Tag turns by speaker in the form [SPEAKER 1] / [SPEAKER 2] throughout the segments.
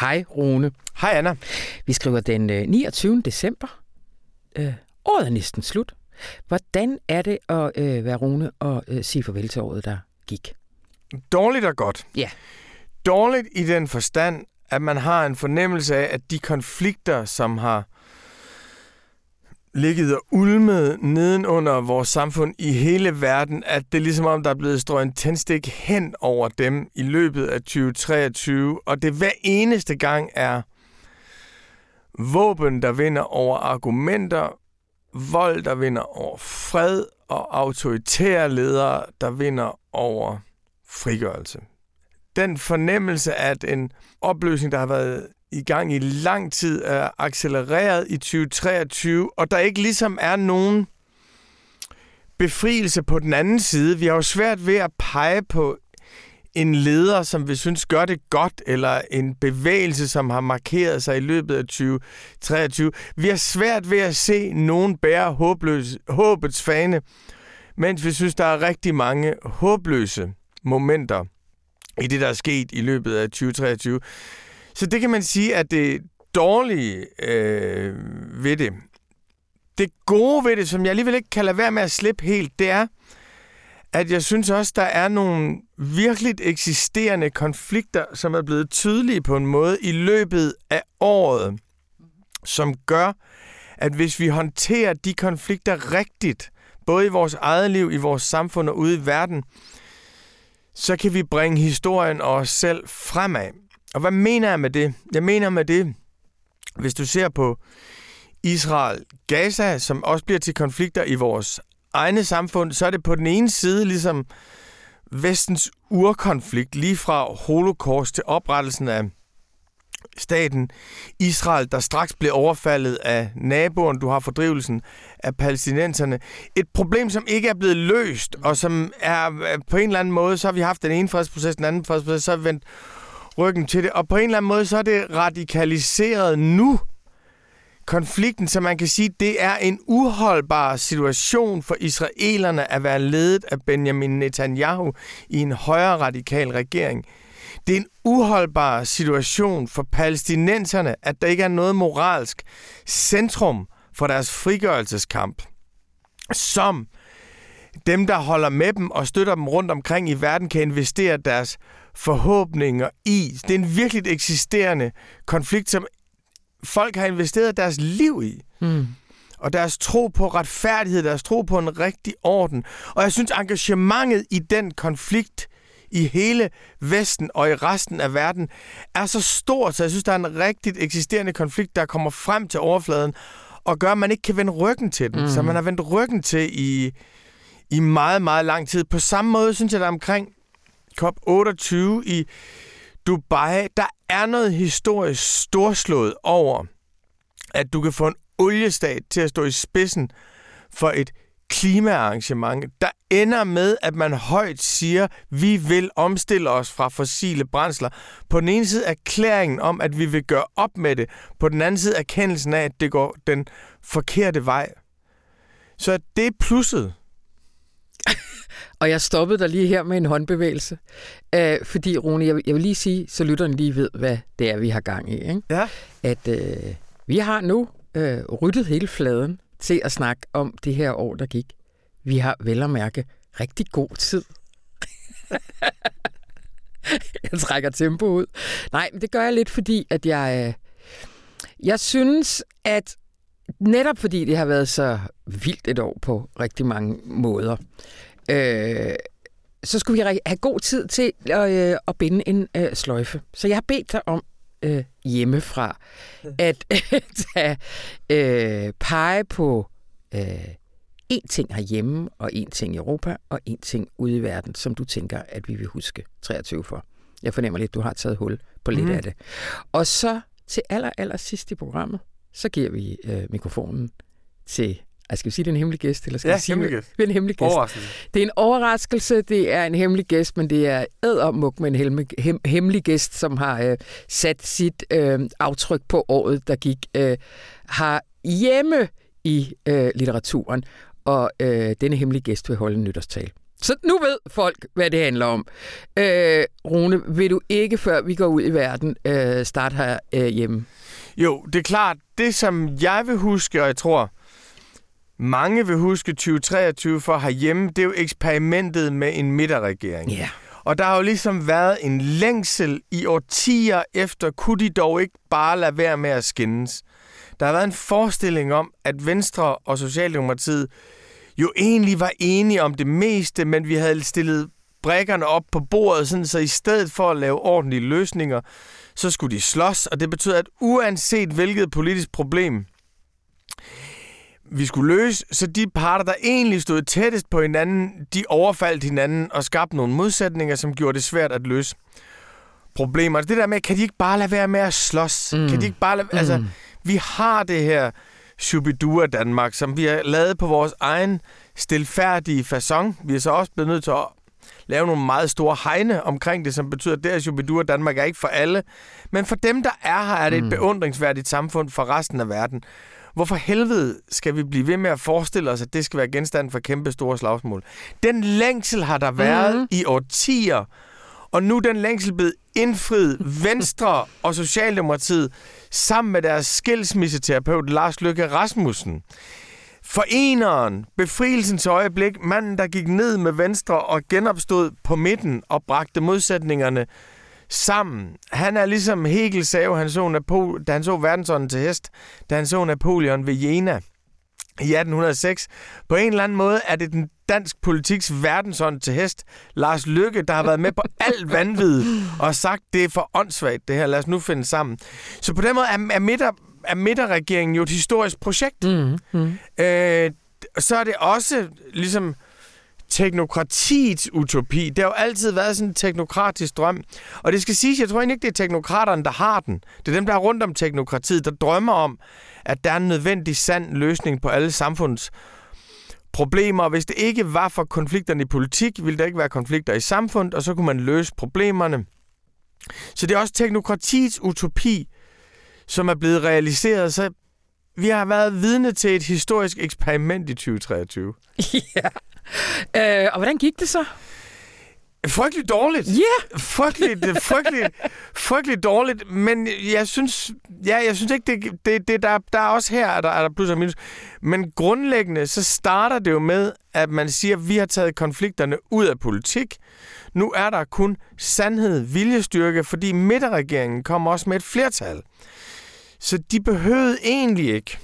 [SPEAKER 1] Hej Rune.
[SPEAKER 2] Hej Anna.
[SPEAKER 1] Vi skriver den 29. december. Øh, året er næsten slut. Hvordan er det at øh, være Rune og øh, sige farvel til året, der gik?
[SPEAKER 2] Dårligt og godt.
[SPEAKER 1] Ja.
[SPEAKER 2] Dårligt i den forstand, at man har en fornemmelse af, at de konflikter, som har ligget og ulmet nedenunder vores samfund i hele verden, at det er ligesom om, der er blevet strøget en tændstik hen over dem i løbet af 2023, og det hver eneste gang er våben, der vinder over argumenter, vold, der vinder over fred, og autoritære ledere, der vinder over frigørelse. Den fornemmelse, at en opløsning, der har været i gang i lang tid, er accelereret i 2023, og der ikke ligesom er nogen befrielse på den anden side. Vi har jo svært ved at pege på en leder, som vi synes gør det godt, eller en bevægelse, som har markeret sig i løbet af 2023. Vi har svært ved at se nogen bære håbløs, håbets fane, mens vi synes, der er rigtig mange håbløse momenter i det, der er sket i løbet af 2023. Så det kan man sige, at det dårlige øh, ved det, det gode ved det, som jeg alligevel ikke kan lade være med at slippe helt, det er, at jeg synes også, der er nogle virkelig eksisterende konflikter, som er blevet tydelige på en måde i løbet af året, som gør, at hvis vi håndterer de konflikter rigtigt, både i vores eget liv, i vores samfund og ude i verden, så kan vi bringe historien og os selv fremad. Og hvad mener jeg med det? Jeg mener med det, hvis du ser på Israel-Gaza, som også bliver til konflikter i vores egne samfund, så er det på den ene side ligesom vestens urkonflikt, lige fra holocaust til oprettelsen af staten Israel, der straks blev overfaldet af naboen. Du har fordrivelsen af palæstinenserne. Et problem, som ikke er blevet løst, og som er på en eller anden måde, så har vi haft den ene fredsproces, den anden fredsproces, så har vi vendt ryggen til det. Og på en eller anden måde, så er det radikaliseret nu, konflikten, så man kan sige, det er en uholdbar situation for israelerne at være ledet af Benjamin Netanyahu i en højere radikal regering. Det er en uholdbar situation for palæstinenserne, at der ikke er noget moralsk centrum for deres frigørelseskamp, som dem, der holder med dem og støtter dem rundt omkring i verden, kan investere deres forhåbninger i. Det er en virkelig eksisterende konflikt, som folk har investeret deres liv i. Mm. Og deres tro på retfærdighed, deres tro på en rigtig orden. Og jeg synes, engagementet i den konflikt i hele Vesten og i resten af verden er så stort, så jeg synes, der er en rigtigt eksisterende konflikt, der kommer frem til overfladen og gør, at man ikke kan vende ryggen til den. Mm. Så man har vendt ryggen til i, i meget, meget lang tid. På samme måde synes jeg, der omkring COP28 i Dubai, der er noget historisk storslået over, at du kan få en oliestat til at stå i spidsen for et klimaarrangement, der ender med, at man højt siger, vi vil omstille os fra fossile brændsler. På den ene side erklæringen om, at vi vil gøre op med det. På den anden side erkendelsen af, at det går den forkerte vej. Så det er plusset.
[SPEAKER 1] Og jeg stoppede dig lige her med en håndbevægelse. Øh, fordi, Rune, jeg, jeg vil lige sige, så lytteren lige ved, hvad det er, vi har gang i. Ikke?
[SPEAKER 2] Ja.
[SPEAKER 1] At øh, vi har nu øh, ryddet hele fladen til at snakke om det her år, der gik. Vi har vel at mærke rigtig god tid. jeg trækker tempo ud. Nej, men det gør jeg lidt, fordi at jeg, øh, jeg synes, at netop fordi det har været så vildt et år på rigtig mange måder, øh, så skulle vi have god tid til at, øh, at binde en øh, sløjfe. Så jeg har bedt dig om øh, hjemmefra at tage, øh, pege på øh, en ting herhjemme, og en ting i Europa, og en ting ude i verden, som du tænker, at vi vil huske 23 for. Jeg fornemmer lidt, at du har taget hul på lidt mm. af det. Og så til aller, aller sidst i programmet, så giver vi øh, mikrofonen til jeg skal vi sige, det er en hemmelig gæst? Eller skal
[SPEAKER 2] ja,
[SPEAKER 1] vi sige,
[SPEAKER 2] hemmelig gæst.
[SPEAKER 1] Det er en hemmelig gæst.
[SPEAKER 2] Overraskelse.
[SPEAKER 1] Det er en overraskelse, det er en hemmelig gæst, men det er ædermuk med en hemmelig, hem, hemmelig gæst, som har øh, sat sit øh, aftryk på året, der gik, øh, har hjemme i øh, litteraturen, og øh, denne hemmelige gæst vil holde en nytårstal. Så nu ved folk, hvad det handler om. Øh, Rune, vil du ikke, før vi går ud i verden, øh, starte her øh, hjemme?
[SPEAKER 2] Jo, det er klart. Det, som jeg vil huske, og jeg tror, mange vil huske 2023 for herhjemme, det er jo eksperimentet med en midterregering.
[SPEAKER 1] Ja.
[SPEAKER 2] Og der har jo ligesom været en længsel i årtier efter, kunne de dog ikke bare lade være med at skændes. Der har været en forestilling om, at Venstre og Socialdemokratiet jo egentlig var enige om det meste, men vi havde stillet brækkerne op på bordet, sådan, så i stedet for at lave ordentlige løsninger, så skulle de slås, og det betyder, at uanset hvilket politisk problem vi skulle løse, så de parter, der egentlig stod tættest på hinanden, de overfaldt hinanden og skabte nogle modsætninger, som gjorde det svært at løse problemer. Det der med, kan de ikke bare lade være med at slås? Mm. Kan de ikke bare lade, mm. altså, vi har det her Shubidua Danmark, som vi har lavet på vores egen stilfærdige façon. Vi er så også blevet nødt til at lave nogle meget store hegne omkring det, som betyder, at det her Shubidua Danmark er ikke for alle. Men for dem, der er her, er det et mm. beundringsværdigt samfund for resten af verden. Hvorfor helvede skal vi blive ved med at forestille os, at det skal være genstand for kæmpe store slagsmål? Den længsel har der været mm. i årtier, og nu den længsel blevet indfriet Venstre og Socialdemokratiet sammen med deres skilsmisseterapeut Lars Løkke Rasmussen. Foreneren, befrielsens øjeblik, manden, der gik ned med Venstre og genopstod på midten og bragte modsætningerne sammen. Han er ligesom Hegel sagde, han så Napo- da han så verdensånden til hest, da han så Napoleon ved Jena i 1806. På en eller anden måde er det den dansk politiks verdensånd til hest, Lars Lykke, der har været med på alt vanvid og sagt, det er for åndssvagt det her, lad os nu finde sammen. Så på den måde er, er, midter, er midterregeringen jo et historisk projekt.
[SPEAKER 1] Mm, mm.
[SPEAKER 2] Øh, så er det også ligesom teknokratiets utopi. Det har jo altid været sådan en teknokratisk drøm. Og det skal siges, jeg tror egentlig ikke, det er teknokraterne, der har den. Det er dem, der er rundt om teknokratiet, der drømmer om, at der er en nødvendig sand løsning på alle samfunds problemer. Hvis det ikke var for konflikterne i politik, ville der ikke være konflikter i samfundet, og så kunne man løse problemerne. Så det er også teknokratiets utopi, som er blevet realiseret. Så vi har været vidne til et historisk eksperiment i 2023.
[SPEAKER 1] ja. Øh, og hvordan gik det så?
[SPEAKER 2] Frygteligt dårligt.
[SPEAKER 1] Ja! Yeah.
[SPEAKER 2] Frygteligt, frygteligt, frygteligt dårligt, men jeg synes, ja, jeg synes ikke, det, det, det der, der er også her, er der, er der plus og minus. Men grundlæggende, så starter det jo med, at man siger, at vi har taget konflikterne ud af politik. Nu er der kun sandhed, viljestyrke, fordi midterregeringen kommer også med et flertal. Så de behøvede egentlig ikke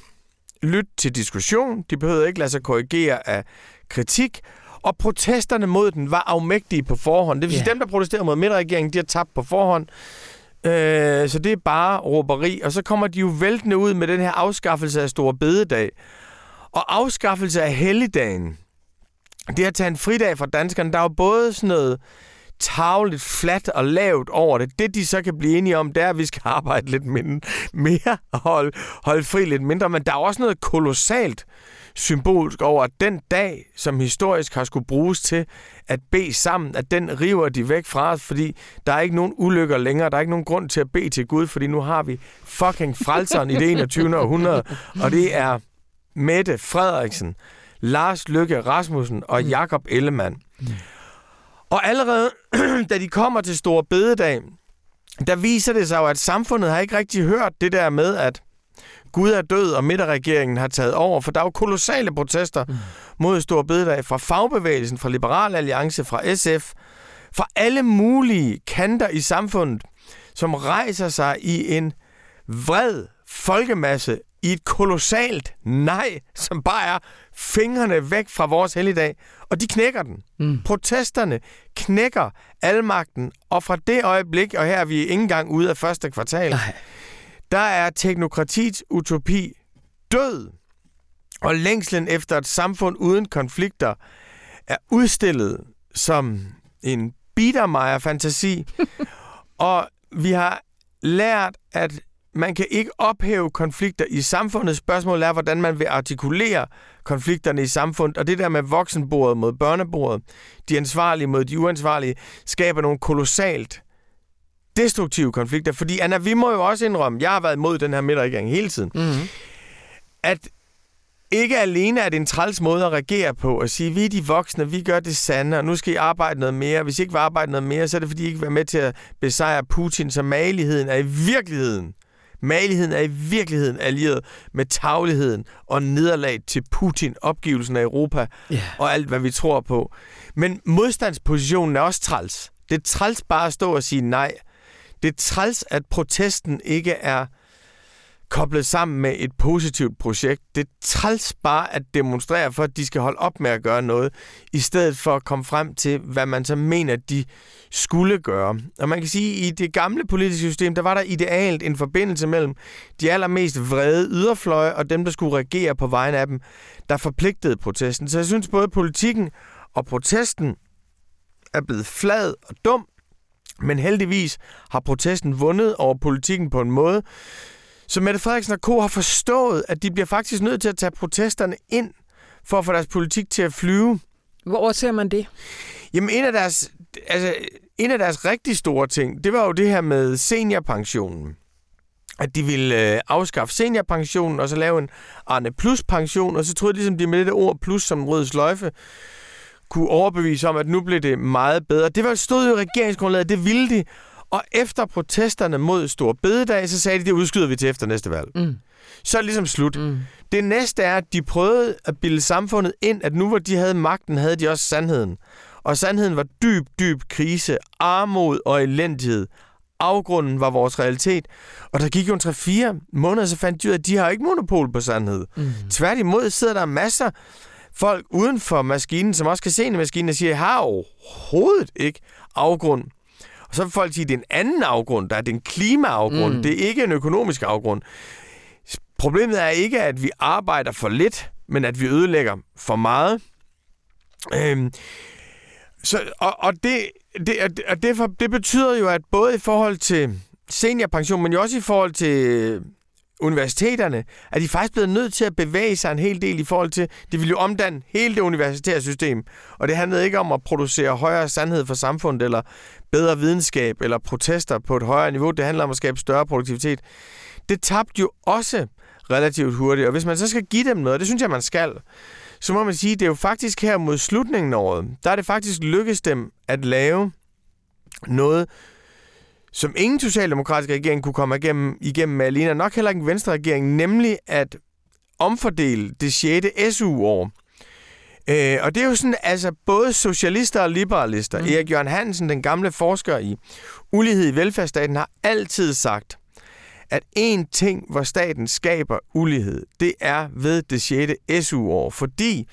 [SPEAKER 2] lytte til diskussion. De behøvede ikke lade sig korrigere af kritik. Og protesterne mod den var afmægtige på forhånd. Det vil sige, yeah. dem, der protesterede mod midterregeringen, de har tabt på forhånd. Øh, så det er bare råberi. Og så kommer de jo væltende ud med den her afskaffelse af Store Bededag. Og afskaffelse af helligdagen. Det at tage en fridag fra danskerne, der er jo både sådan noget tavligt, fladt og lavt over det. Det, de så kan blive enige om, det er, at vi skal arbejde lidt mindre, mere og holde, holde fri lidt mindre. Men der er også noget kolossalt symbolsk over, at den dag, som historisk har skulle bruges til at bede sammen, at den river de væk fra os, fordi der er ikke nogen ulykker længere. Der er ikke nogen grund til at bede til Gud, fordi nu har vi fucking frelseren i det 21. århundrede, og det er Mette Frederiksen, Lars Lykke Rasmussen og mm. Jakob Ellemann. Mm. Og allerede da de kommer til Store Bededag, der viser det sig jo, at samfundet har ikke rigtig hørt det der med, at Gud er død, og midterregeringen har taget over, for der er jo kolossale protester mm. mod Store Bededag fra fagbevægelsen, fra Liberal Alliance, fra SF, fra alle mulige kanter i samfundet, som rejser sig i en vred folkemasse i et kolossalt nej, som bare er fingrene væk fra vores helligdag, og de knækker den. Mm. Protesterne knækker almagten, og fra det øjeblik, og her er vi ikke engang ude af første kvartal, Nej. der er teknokratiets utopi død, og længslen efter et samfund uden konflikter er udstillet som en biedermeier-fantasi, og vi har lært, at man kan ikke ophæve konflikter i samfundet. Spørgsmålet er, hvordan man vil artikulere konflikterne i samfundet. Og det der med voksenbordet mod børnebordet, de ansvarlige mod de uansvarlige, skaber nogle kolossalt destruktive konflikter. Fordi Anna, vi må jo også indrømme, jeg har været imod den her midterregering hele tiden, mm-hmm. at ikke alene er det en træls måde at reagere på, at sige, vi er de voksne, vi gør det sande, og nu skal I arbejde noget mere. Hvis I ikke vil arbejde noget mere, så er det fordi, I ikke vil være med til at besejre Putin, så maligheden er i virkeligheden Maligheden er i virkeligheden allieret med tagligheden og nederlag til Putin, opgivelsen af Europa yeah. og alt, hvad vi tror på. Men modstandspositionen er også træls. Det er træls bare at stå og sige nej. Det er træls, at protesten ikke er koblet sammen med et positivt projekt. Det er træls bare at demonstrere for, at de skal holde op med at gøre noget, i stedet for at komme frem til, hvad man så mener, de skulle gøre. Og man kan sige, at i det gamle politiske system, der var der idealt en forbindelse mellem de allermest vrede yderfløje og dem, der skulle regere på vegne af dem, der forpligtede protesten. Så jeg synes, både politikken og protesten er blevet flad og dum, men heldigvis har protesten vundet over politikken på en måde, så Mette Frederiksen og Co. har forstået, at de bliver faktisk nødt til at tage protesterne ind for at få deres politik til at flyve.
[SPEAKER 1] Hvor ser man det?
[SPEAKER 2] Jamen, en af deres, altså, en af deres rigtig store ting, det var jo det her med seniorpensionen. At de ville øh, afskaffe seniorpensionen, og så lave en Arne Plus pension, og så troede de ligesom, de med det ord plus som rød sløjfe, kunne overbevise om, at nu blev det meget bedre. Det var stod jo i regeringsgrundlaget, det ville de, og efter protesterne mod Stor Bededag, så sagde de, det udskyder vi til efter næste valg. Mm. Så er det ligesom slut. Mm. Det næste er, at de prøvede at bilde samfundet ind, at nu hvor de havde magten, havde de også sandheden. Og sandheden var dyb, dyb krise, armod og elendighed. Afgrunden var vores realitet. Og der gik jo en 3-4 måneder, så fandt de ud af, at de har ikke monopol på sandhed. Mm. Tværtimod sidder der masser folk uden for maskinen, som også kan se ind i maskinen og siger, jeg har overhovedet ikke afgrund. Og så vil folk sige, at det er en anden afgrund, der er det en klimaafgrund, mm. det er ikke en økonomisk afgrund. Problemet er ikke, at vi arbejder for lidt, men at vi ødelægger for meget. Øhm, så, og, og det, det, og det, for, det betyder jo, at både i forhold til seniorpension, men jo også i forhold til universiteterne, er de faktisk blevet nødt til at bevæge sig en hel del i forhold til, det ville jo omdanne hele det universitære system. Og det handlede ikke om at producere højere sandhed for samfundet, eller bedre videnskab, eller protester på et højere niveau. Det handler om at skabe større produktivitet. Det tabte jo også relativt hurtigt. Og hvis man så skal give dem noget, det synes jeg, man skal, så må man sige, det er jo faktisk her mod slutningen af året, der er det faktisk lykkedes dem at lave noget, som ingen socialdemokratisk regering kunne komme igennem, igennem med alene, nok heller ikke en venstre regering, nemlig at omfordele det 6. SU-år. Øh, og det er jo sådan, altså både socialister og liberalister. Mm. Erik Jørgen Hansen, den gamle forsker i ulighed i velfærdsstaten, har altid sagt, at en ting, hvor staten skaber ulighed, det er ved det 6. SU-år, fordi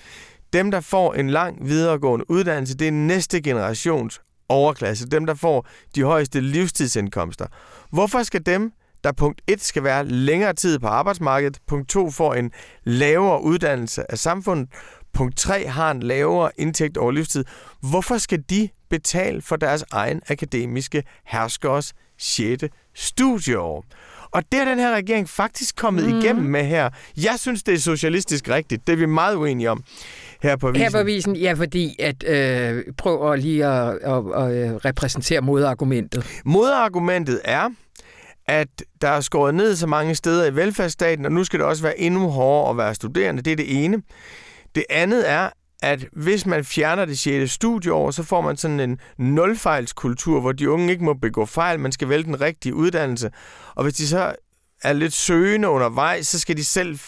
[SPEAKER 2] dem, der får en lang videregående uddannelse, det er næste generations overklasse, dem, der får de højeste livstidsindkomster. Hvorfor skal dem, der punkt 1 skal være længere tid på arbejdsmarkedet, punkt 2 får en lavere uddannelse af samfundet, punkt 3 har en lavere indtægt over livstid. Hvorfor skal de betale for deres egen akademiske herskers 6. studieår? Og det er den her regering faktisk kommet mm. igennem med her. Jeg synes, det er socialistisk rigtigt. Det er vi meget uenige om her på avisen.
[SPEAKER 1] Her på avisen, ja, fordi at øh, prøv lige at, at, at, at repræsentere modargumentet.
[SPEAKER 2] Modargumentet er, at der er skåret ned så mange steder i velfærdsstaten, og nu skal det også være endnu hårdere at være studerende. Det er det ene. Det andet er, at hvis man fjerner det 6. studieår, så får man sådan en nulfejlskultur, hvor de unge ikke må begå fejl, man skal vælge den rigtige uddannelse. Og hvis de så er lidt søgende undervejs, så skal de selv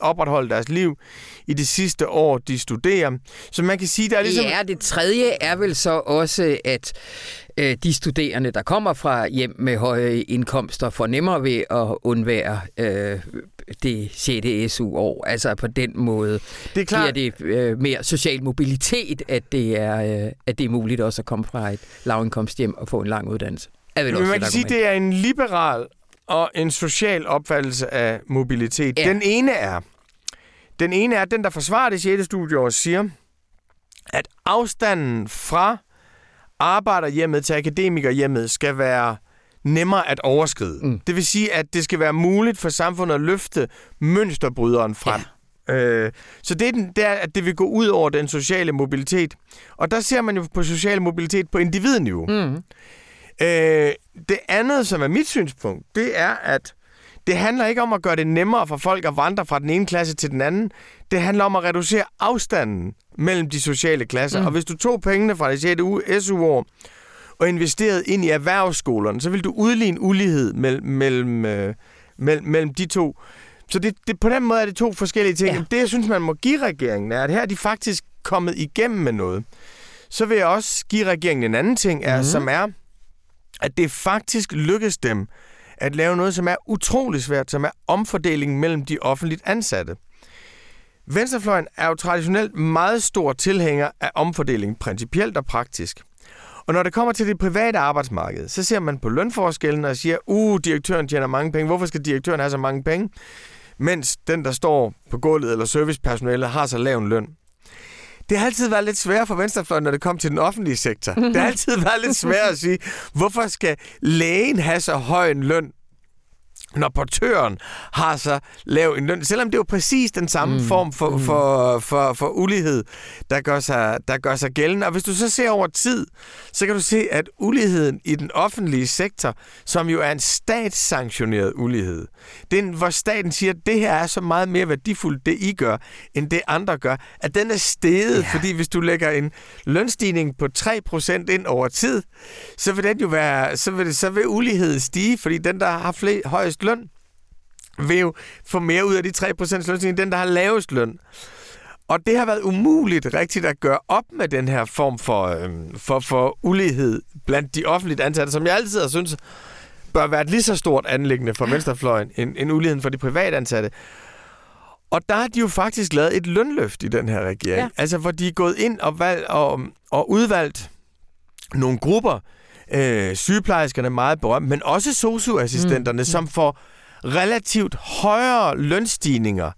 [SPEAKER 2] opretholde deres liv i det sidste år, de studerer. Så man kan sige, der er ligesom...
[SPEAKER 1] Ja, det tredje er vel så også, at øh, de studerende, der kommer fra hjem med høje indkomster, får nemmere ved at undvære øh, det 6. SU-år. Altså på den måde det er klart. giver det øh, mere social mobilitet, at det, er, øh, at det er muligt også at komme fra et lavindkomsthjem og få en lang uddannelse.
[SPEAKER 2] Er vel Men man kan sige, at det er en liberal og en social opfattelse af mobilitet. Ja. Den ene er, den ene er, den der forsvarer det 6. studieår siger, at afstanden fra arbejderhjemmet til akademikerhjemmet skal være nemmere at overskride. Mm. Det vil sige, at det skal være muligt for samfundet at løfte mønsterbryderen frem. Ja. Øh, så det er, den, det er, at det vil gå ud over den sociale mobilitet. Og der ser man jo på social mobilitet på individniveau. Mm. Øh, det andet, som er mit synspunkt, det er, at det handler ikke om at gøre det nemmere for folk at vandre fra den ene klasse til den anden. Det handler om at reducere afstanden mellem de sociale klasser. Mm. Og hvis du tog pengene fra det 6. SU-år og investerede ind i erhvervsskolerne, så vil du udligne ulighed mellem, mellem, øh, mellem, mellem de to. Så det, det, på den måde er det to forskellige ting. Ja. Det, jeg synes, man må give regeringen, er, at her er de faktisk kommet igennem med noget. Så vil jeg også give regeringen en anden ting, er, mm. som er, at det faktisk lykkes dem at lave noget, som er utrolig svært, som er omfordelingen mellem de offentligt ansatte. Venstrefløjen er jo traditionelt meget stor tilhænger af omfordeling, principielt og praktisk. Og når det kommer til det private arbejdsmarked, så ser man på lønforskellen og siger, uh, direktøren tjener mange penge. Hvorfor skal direktøren have så mange penge? Mens den, der står på gulvet eller servicepersonalet, har så lav en løn. Det har altid været lidt svært for venstrefløjen, når det kom til den offentlige sektor. Det har altid været lidt svært at sige, hvorfor skal lægen have så høj en løn, når portøren har så lav en løn, selvom det er jo præcis den samme mm. form for, mm. for, for, for ulighed, der gør, sig, der gør sig gældende. Og hvis du så ser over tid, så kan du se, at uligheden i den offentlige sektor, som jo er en statssanktioneret ulighed, den, hvor staten siger, at det her er så meget mere værdifuldt, det I gør, end det andre gør, at den er steget, yeah. fordi hvis du lægger en lønstigning på 3% ind over tid, så vil den jo være, så vil, det, så vil uligheden stige, fordi den, der har flere, højst løn, vil jo få mere ud af de 3% lønstigning, den, der har lavest løn. Og det har været umuligt rigtigt at gøre op med den her form for, øhm, for, for ulighed blandt de offentligt ansatte, som jeg altid har synes bør være et lige så stort anlæggende for venstrefløjen end, end uligheden for de private ansatte. Og der har de jo faktisk lavet et lønløft i den her regering. Ja. Altså, hvor de er gået ind og, valg, og, og udvalgt nogle grupper, øh, sygeplejerskerne meget berømt, men også socioassistenterne, mm. som får relativt højere lønstigninger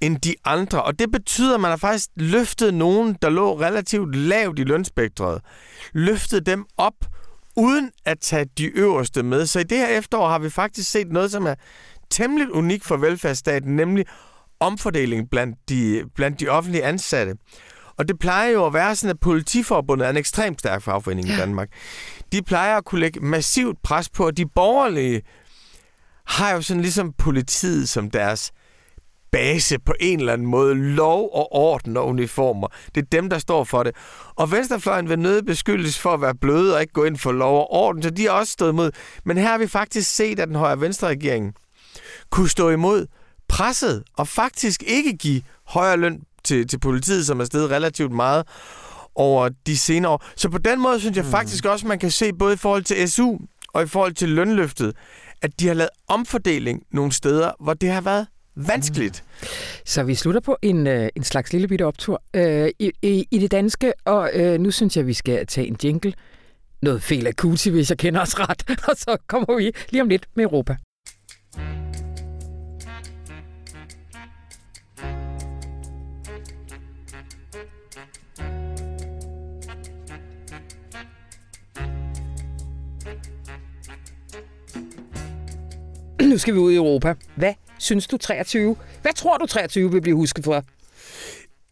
[SPEAKER 2] end de andre. Og det betyder, at man har faktisk løftet nogen, der lå relativt lavt i lønspektret, løftet dem op, uden at tage de øverste med. Så i det her efterår har vi faktisk set noget, som er temmelig unikt for velfærdsstaten, nemlig omfordeling blandt de, blandt de offentlige ansatte. Og det plejer jo at være sådan, at politiforbundet er en ekstremt stærk fagforening i Danmark de plejer at kunne lægge massivt pres på, og de borgerlige har jo sådan ligesom politiet som deres base på en eller anden måde. Lov og orden og uniformer. Det er dem, der står for det. Og Venstrefløjen vil nødt beskyldes for at være bløde og ikke gå ind for lov og orden, så de har også stået imod. Men her har vi faktisk set, at den højre venstre regering kunne stå imod presset og faktisk ikke give højere løn til, til politiet, som er steget relativt meget over de senere år. Så på den måde synes jeg mm. faktisk også, man kan se både i forhold til SU og i forhold til lønløftet, at de har lavet omfordeling nogle steder, hvor det har været vanskeligt. Mm.
[SPEAKER 1] Så vi slutter på en, øh, en slags lille bitte optur øh, i, i, i det danske, og øh, nu synes jeg, vi skal tage en jingle. Noget fel akuti, hvis jeg kender os ret, og så kommer vi lige om lidt med Europa. Nu skal vi ud i Europa. Hvad synes du 23? Hvad tror du 23 vil blive husket for?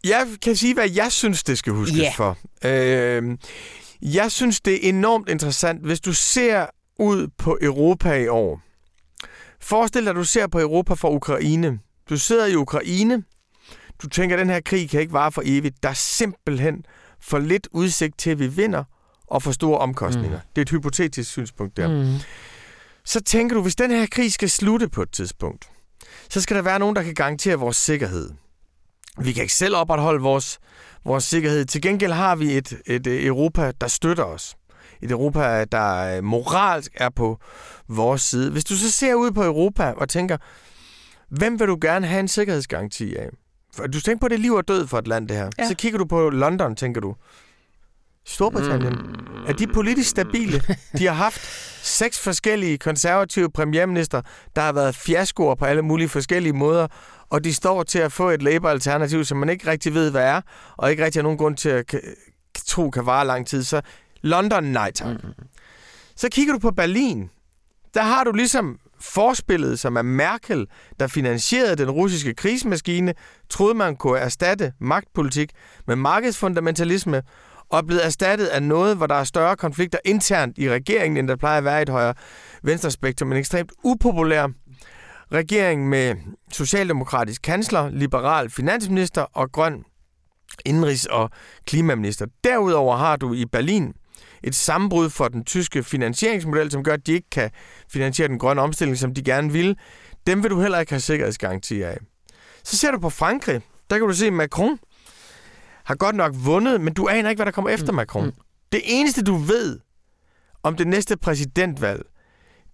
[SPEAKER 2] Jeg kan sige, hvad jeg synes, det skal huskes yeah. for. Øh, jeg synes, det er enormt interessant, hvis du ser ud på Europa i år. Forestil dig, at du ser på Europa fra Ukraine. Du sidder i Ukraine. Du tænker, at den her krig kan ikke vare for evigt. Der er simpelthen for lidt udsigt til, at vi vinder og for store omkostninger. Mm. Det er et hypotetisk synspunkt der. Mm så tænker du, hvis den her krig skal slutte på et tidspunkt, så skal der være nogen, der kan garantere vores sikkerhed. Vi kan ikke selv opretholde vores, vores sikkerhed. Til gengæld har vi et, et Europa, der støtter os. Et Europa, der moralsk er på vores side. Hvis du så ser ud på Europa og tænker, hvem vil du gerne have en sikkerhedsgaranti af? Du tænker på, det liv og død for et land, det her. Ja. Så kigger du på London, tænker du, Storbritannien, mm. er de politisk stabile? De har haft seks forskellige konservative premierminister, der har været fiaskoer på alle mulige forskellige måder, og de står til at få et Labour-alternativ, som man ikke rigtig ved, hvad er, og ikke rigtig har nogen grund til at tro kan vare lang tid. Så London, nej tak. Mm. Så kigger du på Berlin. Der har du ligesom forspillet, som er Merkel, der finansierede den russiske krigsmaskine, troede man kunne erstatte magtpolitik med markedsfundamentalisme, og er blevet erstattet af noget, hvor der er større konflikter internt i regeringen, end der plejer at være i et højere venstrespektrum. En ekstremt upopulær regering med socialdemokratisk kansler, liberal finansminister og grøn indrigs- og klimaminister. Derudover har du i Berlin et sammenbrud for den tyske finansieringsmodel, som gør, at de ikke kan finansiere den grønne omstilling, som de gerne vil. Dem vil du heller ikke have sikkerhedsgaranti af. Så ser du på Frankrig. Der kan du se, at Macron har godt nok vundet, men du aner ikke, hvad der kommer efter mm. Macron. Mm. Det eneste, du ved om det næste præsidentvalg,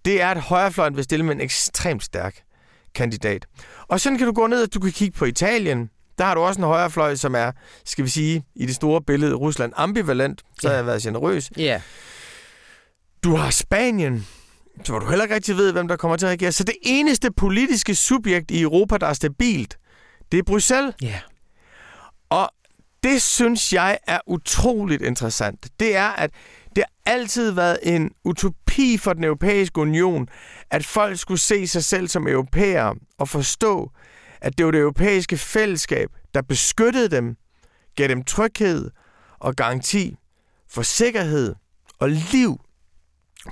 [SPEAKER 2] det er, at højrefløjen vil stille med en ekstremt stærk kandidat. Og sådan kan du gå ned, og du kan kigge på Italien. Der har du også en højrefløj, som er, skal vi sige, i det store billede Rusland ambivalent. Så har jeg været generøs.
[SPEAKER 1] Ja.
[SPEAKER 2] Du har Spanien, hvor du heller ikke rigtig ved, hvem der kommer til at regere. Så det eneste politiske subjekt i Europa, der er stabilt, det er Bruxelles.
[SPEAKER 1] Ja.
[SPEAKER 2] Og det synes jeg er utroligt interessant. Det er, at det har altid været en utopi for den europæiske union, at folk skulle se sig selv som europæere og forstå, at det var det europæiske fællesskab, der beskyttede dem, gav dem tryghed og garanti for sikkerhed og liv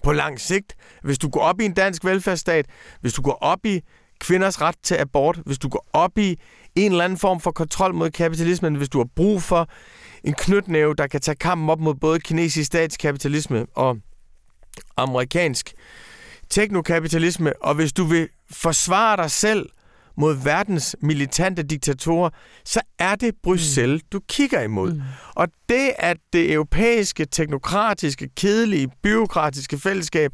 [SPEAKER 2] på lang sigt. Hvis du går op i en dansk velfærdsstat, hvis du går op i kvinders ret til abort, hvis du går op i en eller anden form for kontrol mod kapitalismen, hvis du har brug for en knytnæve, der kan tage kampen op mod både kinesisk statskapitalisme og amerikansk teknokapitalisme, og hvis du vil forsvare dig selv mod verdens militante diktatorer, så er det Bruxelles, mm. du kigger imod. Mm. Og det, at det europæiske, teknokratiske, kedelige, byråkratiske fællesskab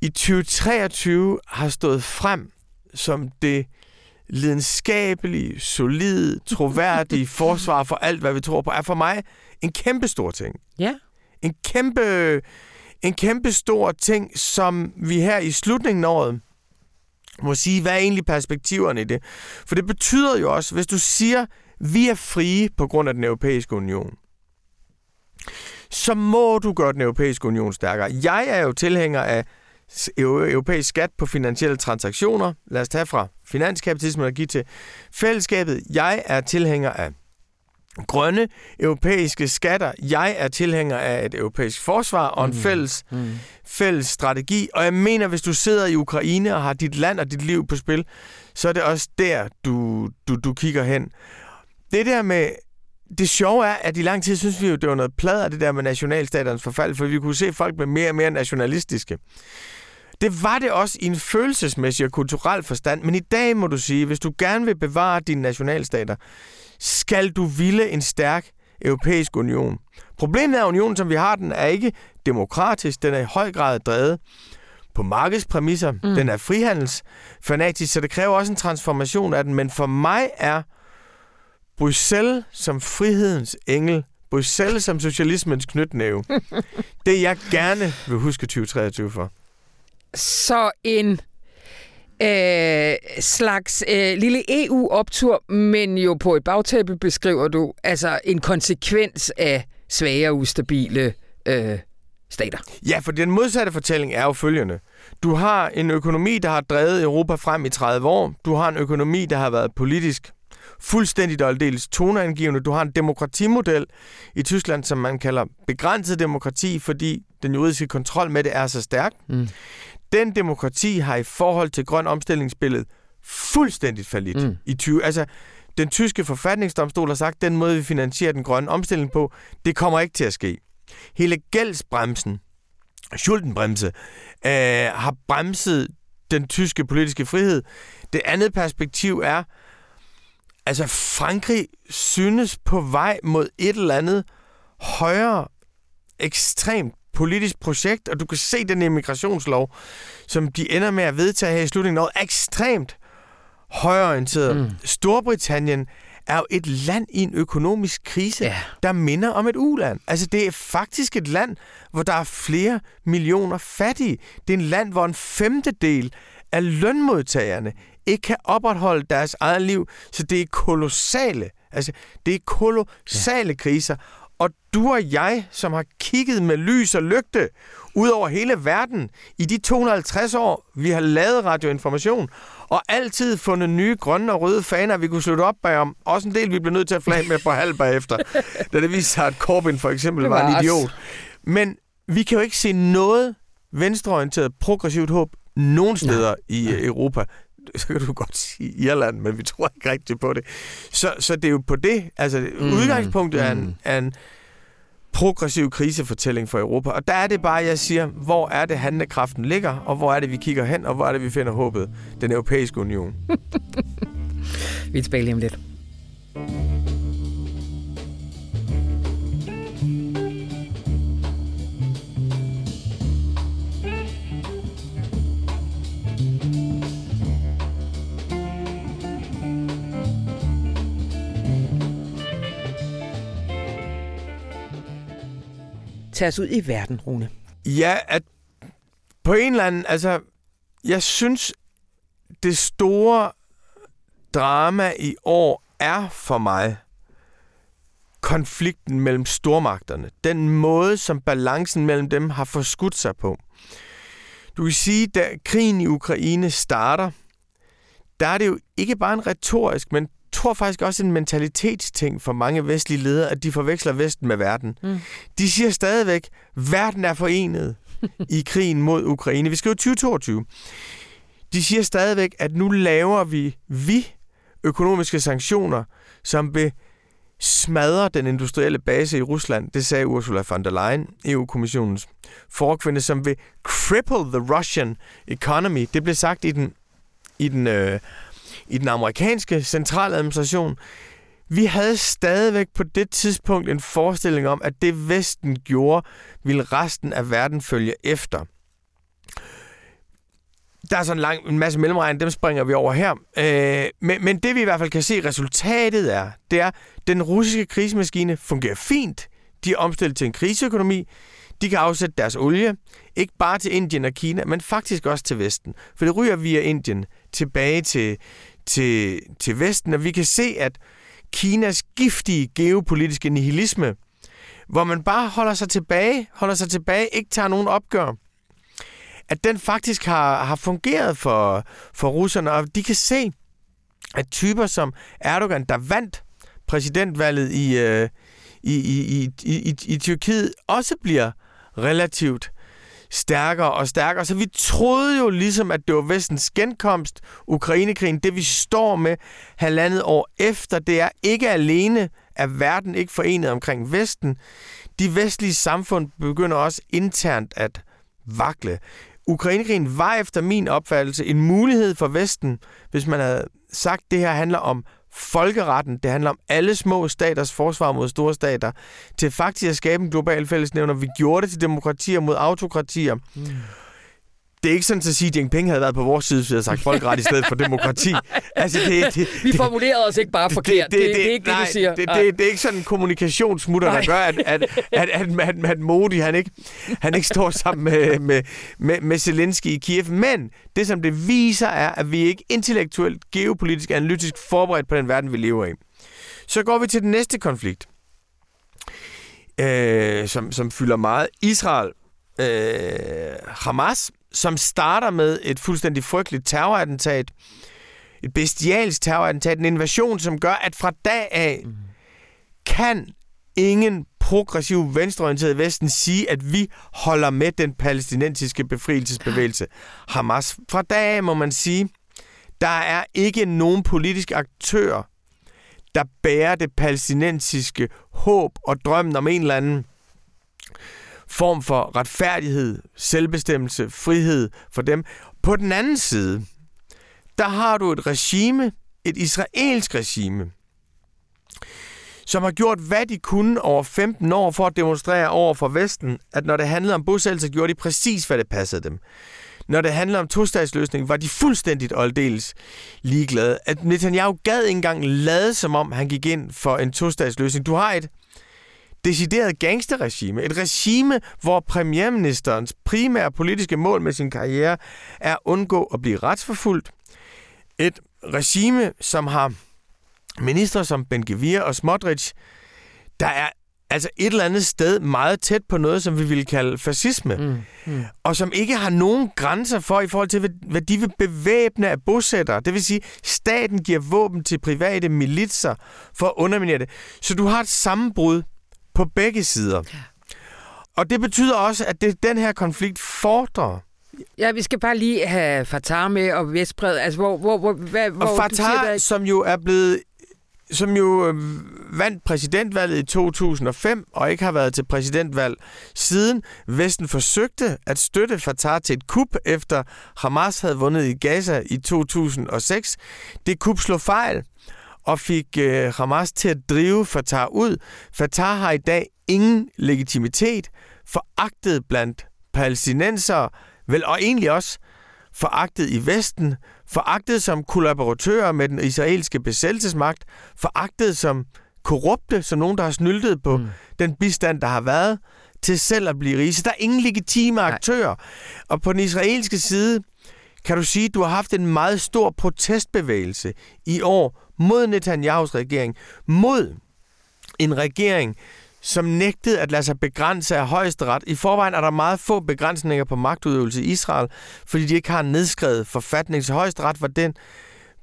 [SPEAKER 2] i 2023 har stået frem som det lidenskabelige, solide, troværdige forsvar for alt, hvad vi tror på, er for mig en kæmpe stor ting.
[SPEAKER 1] Ja.
[SPEAKER 2] En kæmpe, en kæmpe stor ting, som vi her i slutningen af året må sige, hvad er egentlig perspektiverne i det? For det betyder jo også, hvis du siger, vi er frie på grund af den europæiske union, så må du gøre den europæiske union stærkere. Jeg er jo tilhænger af europæisk skat på finansielle transaktioner. Lad os tage fra finanskapitalismen og give til fællesskabet. Jeg er tilhænger af grønne europæiske skatter. Jeg er tilhænger af et europæisk forsvar og en mm. fælles, mm. fælles strategi. Og jeg mener, hvis du sidder i Ukraine og har dit land og dit liv på spil, så er det også der, du, du, du kigger hen. Det der med... Det sjove er, at i lang tid synes vi jo, det var noget plader, det der med nationalstaternes forfald, for vi kunne se folk med mere og mere nationalistiske. Det var det også i en følelsesmæssig og kulturel forstand, men i dag må du sige, hvis du gerne vil bevare dine nationalstater, skal du ville en stærk europæisk union. Problemet er, at unionen, som vi har den, er ikke demokratisk. Den er i høj grad drevet på markedspræmisser. Mm. Den er frihandelsfanatisk, så det kræver også en transformation af den. Men for mig er Bruxelles som frihedens engel, Bruxelles som socialismens knytnæve, det jeg gerne vil huske 2023 for.
[SPEAKER 1] Så en øh, slags øh, lille EU-optur, men jo på et bagtæppe beskriver du altså en konsekvens af svage og ustabile øh, stater.
[SPEAKER 2] Ja, for den modsatte fortælling er jo følgende. Du har en økonomi, der har drevet Europa frem i 30 år. Du har en økonomi, der har været politisk fuldstændigt og aldeles toneangivende. Du har en demokratimodel i Tyskland, som man kalder begrænset demokrati, fordi den juridiske kontrol med det er så stærk. Mm. Den demokrati har i forhold til grøn omstillingsbillede fuldstændigt fallit mm. i 20. Altså, den tyske forfatningsdomstol har sagt, den måde, vi finansierer den grønne omstilling på, det kommer ikke til at ske. Hele gældsbremsen, Schuldenbremse, øh, har bremset den tyske politiske frihed. Det andet perspektiv er, altså Frankrig synes på vej mod et eller andet højere ekstremt politisk projekt, og du kan se den immigrationslov, som de ender med at vedtage her i slutningen noget ekstremt højorienteret. Mm. Storbritannien er jo et land i en økonomisk krise, ja. der minder om et uland. Altså, det er faktisk et land, hvor der er flere millioner fattige. Det er en land, hvor en femtedel af lønmodtagerne ikke kan opretholde deres eget liv. Så det er kolossale, altså, det er kolossale ja. kriser. Og du og jeg, som har kigget med lys og lygte ud over hele verden i de 250 år, vi har lavet radioinformation, og altid fundet nye grønne og røde faner, vi kunne slutte op bagom. Også en del, vi blev nødt til at flage med på halv bagefter, da det viste sig, at Corbyn for eksempel var en idiot. Men vi kan jo ikke se noget venstreorienteret progressivt håb nogen steder Nej. i Nej. Europa. Så kan du godt sige Irland, men vi tror ikke rigtigt på det. Så, så det er jo på det. Altså, mm. udgangspunktet mm. er, en, mm. er en progressiv krisefortælling for Europa. Og der er det bare, jeg siger, hvor er det handlekraften ligger, og hvor er det, vi kigger hen, og hvor er det, vi finder håbet. Den europæiske union.
[SPEAKER 1] vi er tilbage lige om lidt. Tage os ud i verden, Rune?
[SPEAKER 2] Ja, at på en eller anden, altså, jeg synes, det store drama i år er for mig konflikten mellem stormagterne. Den måde, som balancen mellem dem har forskudt sig på. Du kan sige, da krigen i Ukraine starter, der er det jo ikke bare en retorisk, men tror faktisk også en mentalitetsting for mange vestlige ledere, at de forveksler Vesten med verden. Mm. De siger stadigvæk, verden er forenet i krigen mod Ukraine. Vi jo 2022. De siger stadigvæk, at nu laver vi vi økonomiske sanktioner, som vil smadre den industrielle base i Rusland. Det sagde Ursula von der Leyen, EU-kommissionens forkvinde, som vil cripple the Russian economy. Det blev sagt i den, i den øh, i den amerikanske centraladministration. Vi havde stadigvæk på det tidspunkt en forestilling om, at det Vesten gjorde, ville resten af verden følge efter. Der er sådan en, lang, en masse mellemregn, dem springer vi over her. Øh, men, men det vi i hvert fald kan se, resultatet er, det er, at den russiske krigsmaskine fungerer fint. De er omstillet til en krigsøkonomi. De kan afsætte deres olie, ikke bare til Indien og Kina, men faktisk også til Vesten. For det ryger via Indien tilbage til, til, til Vesten, og vi kan se, at Kinas giftige geopolitiske nihilisme, hvor man bare holder sig tilbage, holder sig tilbage, ikke tager nogen opgør, at den faktisk har, har fungeret for, for russerne, og de kan se, at typer som Erdogan, der vandt præsidentvalget i, øh, i, i, i, i, i Tyrkiet, også bliver relativt stærkere og stærkere. Så vi troede jo ligesom, at det var vestens genkomst, Ukrainekrigen, det vi står med halvandet år efter, det er ikke alene, at verden ikke forenet omkring Vesten. De vestlige samfund begynder også internt at vakle. Ukrainekrigen var efter min opfattelse en mulighed for Vesten, hvis man havde sagt, at det her handler om folkeretten, det handler om alle små staters forsvar mod store stater, til faktisk at skabe en global fællesnævner. Vi gjorde det til demokratier mod autokratier. Mm det er ikke sådan at sige, at Jinping havde været på vores side, så havde sagt folkeret i stedet for demokrati.
[SPEAKER 1] Altså, det, det, vi formulerede os ikke bare forkert. Det, det, det, det, det er ikke nej, det, du siger.
[SPEAKER 2] Det, det, det, er ikke sådan en kommunikationsmutter, der gør, at, at, at, at, at, at Modi han ikke, han ikke står sammen med, med, med, med Zelensky i Kiev. Men det, som det viser, er, at vi ikke intellektuelt, geopolitisk, analytisk forberedt på den verden, vi lever i. Så går vi til den næste konflikt, øh, som, som fylder meget. Israel øh, Hamas som starter med et fuldstændig frygteligt terrorattentat, et bestialsk terrorattentat, en invasion, som gør, at fra dag af mm. kan ingen progressiv venstreorienteret Vesten sige, at vi holder med den palæstinensiske befrielsesbevægelse Hamas. Fra dag af må man sige, der er ikke nogen politisk aktør, der bærer det palæstinensiske håb og drømmen om en eller anden form for retfærdighed, selvbestemmelse, frihed for dem. På den anden side, der har du et regime, et israelsk regime, som har gjort, hvad de kunne over 15 år for at demonstrere over for Vesten, at når det handlede om bosættelse, gjorde de præcis, hvad det passede dem. Når det handlede om tostatsløsning, var de fuldstændigt oldels ligeglade. At Netanyahu gad ikke engang lade, som om han gik ind for en tostatsløsning. Du har et decideret gangsterregime. Et regime, hvor premierministerens primære politiske mål med sin karriere er at undgå at blive retsforfulgt. Et regime, som har ministre som Ben Gvir og Smotrich, der er altså et eller andet sted meget tæt på noget, som vi vil kalde fascisme, mm, mm. og som ikke har nogen grænser for i forhold til, hvad de vil bevæbne af bosættere. Det vil sige, staten giver våben til private militser for at underminere det. Så du har et sammenbrud på begge sider. Og det betyder også, at det, den her konflikt fordrer
[SPEAKER 1] Ja, vi skal bare lige have Fatah med og Vestbred. Altså, hvor, hvor, hvor, hvad, hvor
[SPEAKER 2] Og
[SPEAKER 1] siger,
[SPEAKER 2] Fatah,
[SPEAKER 1] der-
[SPEAKER 2] som jo er blevet som jo øh, vandt præsidentvalget i 2005 og ikke har været til præsidentvalg siden Vesten forsøgte at støtte Fatah til et kup efter Hamas havde vundet i Gaza i 2006. Det kup slog fejl og fik øh, Hamas til at drive Fatah ud. Fatah har i dag ingen legitimitet, foragtet blandt palæstinensere, vel og egentlig også foragtet i Vesten, foragtet som kollaboratører med den israelske besættelsesmagt, foragtet som korrupte, som nogen, der har snyltet på mm. den bistand, der har været, til selv at blive rige. Så der er ingen legitime
[SPEAKER 1] Nej.
[SPEAKER 2] aktører. Og på den israelske side kan du sige, at du har haft en meget stor protestbevægelse i år mod Netanyahus regering, mod en regering, som nægtede at lade sig begrænse af højesteret. I forvejen er der meget få begrænsninger på magtudøvelse i Israel, fordi de ikke har nedskrevet forfatning. Så højesteret var den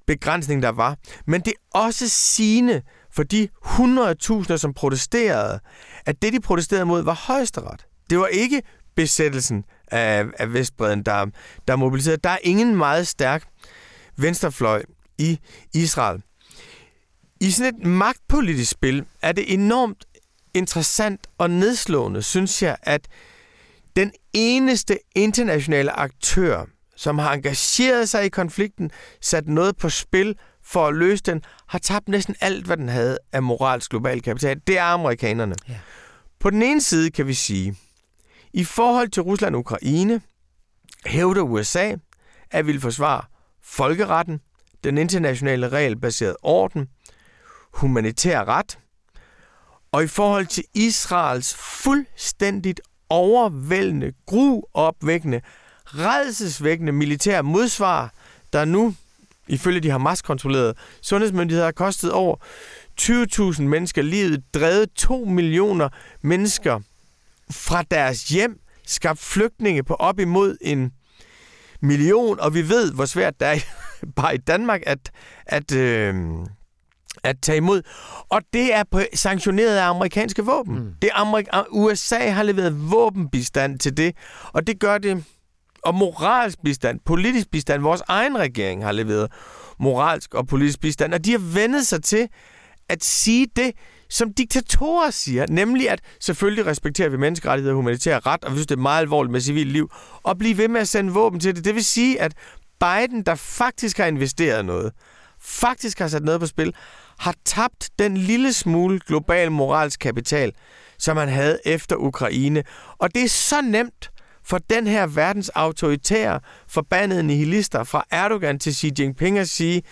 [SPEAKER 2] begrænsning, der var. Men det er også sigende for de 100.000, som protesterede, at det, de protesterede mod, var højesteret. Det var ikke besættelsen af, af Vestbreden, der, der mobiliserede. Der er ingen meget stærk venstrefløj i Israel. I sådan et magtpolitisk spil er det enormt interessant og nedslående, synes jeg, at den eneste internationale aktør, som har engageret sig i konflikten, sat noget på spil for at løse den, har tabt næsten alt, hvad den havde af moralsk global kapital. Det er amerikanerne.
[SPEAKER 1] Ja.
[SPEAKER 2] På den ene side kan vi sige, i forhold til Rusland og Ukraine, hævder USA at ville forsvare folkeretten, den internationale regelbaserede orden, humanitær ret, og i forhold til Israels fuldstændigt overvældende, gruopvækkende, redselsvækkende militære modsvar, der nu, ifølge de Hamas-kontrollerede sundhedsmyndigheder, har kostet over 20.000 mennesker livet, drevet 2 millioner mennesker fra deres hjem, skabt flygtninge på op imod en million, og vi ved, hvor svært det er bare i Danmark at, at, øh, at tage imod. Og det er på, sanktioneret af amerikanske våben. Mm. Det er Amerik- USA har leveret våbenbistand til det, og det gør det og moralsk bistand, politisk bistand. Vores egen regering har leveret moralsk og politisk bistand, og de har vendet sig til at sige det, som diktatorer siger, nemlig at selvfølgelig respekterer vi menneskerettigheder og humanitær ret, og vi synes, det er meget alvorligt med civil liv, og blive ved med at sende våben til det. Det vil sige, at Biden, der faktisk har investeret noget, faktisk har sat noget på spil, har tabt den lille smule global moralsk kapital, som han havde efter Ukraine. Og det er så nemt for den her verdens autoritære, forbandede nihilister fra Erdogan til Xi Jinping at sige,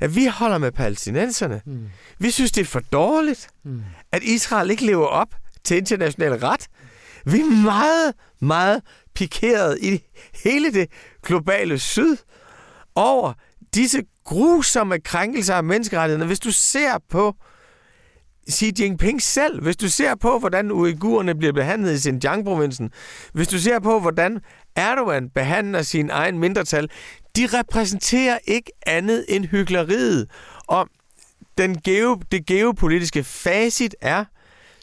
[SPEAKER 2] at vi holder med palæstinenserne. Mm. Vi synes, det er for dårligt, mm. at Israel ikke lever op til international ret. Vi er meget, meget pikeret i hele det globale syd over disse grusomme krænkelser af menneskerettighederne. Hvis du ser på Xi Jinping selv, hvis du ser på, hvordan uigurerne bliver behandlet i Xinjiang-provincen, hvis du ser på, hvordan Erdogan behandler sin egen mindretal, de repræsenterer ikke andet end hyggeleriet. Og den geo, det geopolitiske facit er,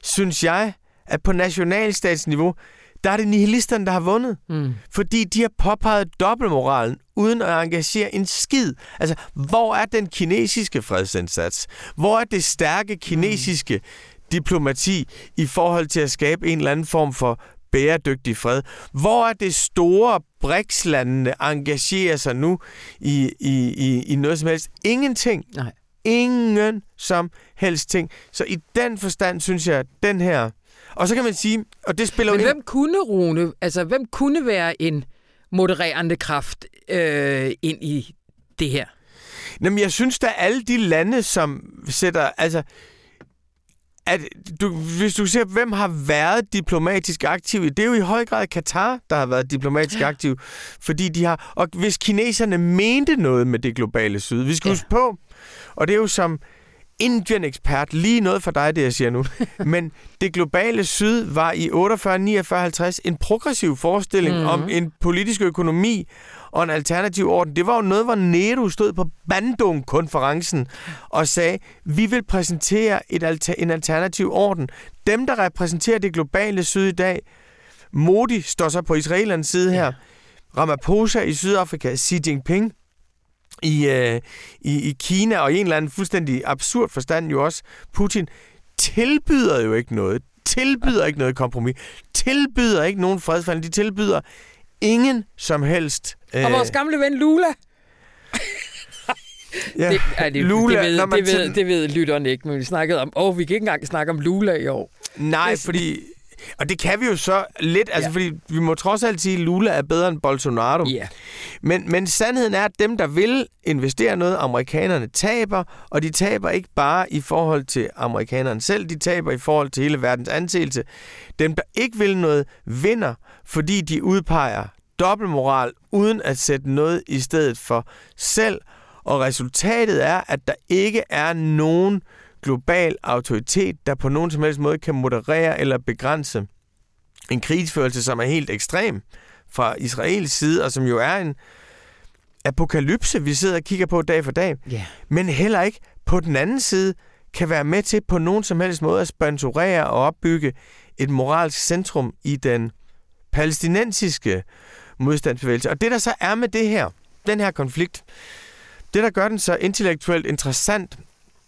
[SPEAKER 2] synes jeg, at på nationalstatsniveau, der er det nihilisterne, der har vundet. Mm. Fordi de har påpeget dobbeltmoralen, uden at engagere en skid. Altså, hvor er den kinesiske fredsindsats? Hvor er det stærke kinesiske mm. diplomati i forhold til at skabe en eller anden form for bæredygtig fred? Hvor er det store BRICS-landene engagerer sig nu i, i, i, i noget som helst? Ingenting.
[SPEAKER 1] Nej.
[SPEAKER 2] Ingen som helst ting. Så i den forstand synes jeg, at den her... Og så kan man sige, og det spiller
[SPEAKER 1] Men
[SPEAKER 2] jo ind...
[SPEAKER 1] hvem kunne, Rune, altså hvem kunne være en modererende kraft øh, ind i det her?
[SPEAKER 2] Jamen, jeg synes, der alle de lande, som sætter... Altså, at du, hvis du ser, hvem har været diplomatisk aktiv, det er jo i høj grad Katar, der har været diplomatisk ja. aktiv, fordi de har... Og hvis kineserne mente noget med det globale syd, vi skal ja. huske på, og det er jo som Indien-ekspert, lige noget for dig, det jeg siger nu, men det globale syd var i 48, 49, 50 en progressiv forestilling mm-hmm. om en politisk økonomi og en alternativ orden. Det var jo noget, hvor Nehru stod på Bandung-konferencen og sagde, vi vil præsentere et alter, en alternativ orden. Dem, der repræsenterer det globale syd i dag, Modi står så på israelernes side her, Ramaphosa i Sydafrika, Xi Jinping i, øh, i, i Kina, og i en eller anden fuldstændig absurd forstand jo også Putin, tilbyder jo ikke noget. Tilbyder ikke noget kompromis. Tilbyder ikke nogen fredsfald. De tilbyder ingen som helst...
[SPEAKER 1] Øh... Og vores gamle ven Lula. ja, det, er det, Lula, det, ved, det, ved, det ved lytterne ikke, men vi snakkede om, åh, oh, vi kan ikke engang snakke om Lula i år.
[SPEAKER 2] Nej, fordi og det kan vi jo så lidt, altså ja. fordi vi må trods alt sige, at Lula er bedre end Bolsonaro.
[SPEAKER 1] Ja.
[SPEAKER 2] Men, men sandheden er, at dem, der vil investere noget, amerikanerne taber, og de taber ikke bare i forhold til amerikanerne selv, de taber i forhold til hele verdens anseelse. Dem, der ikke vil noget, vinder, fordi de udpeger dobbeltmoral, uden at sætte noget i stedet for selv. Og resultatet er, at der ikke er nogen global autoritet, der på nogen som helst måde kan moderere eller begrænse en krigsførelse, som er helt ekstrem fra Israels side, og som jo er en apokalypse, vi sidder og kigger på dag for dag,
[SPEAKER 1] yeah.
[SPEAKER 2] men heller ikke på den anden side kan være med til på nogen som helst måde at sponsorere og opbygge et moralsk centrum i den palæstinensiske modstandsbevægelse. Og det, der så er med det her, den her konflikt, det, der gør den så intellektuelt interessant,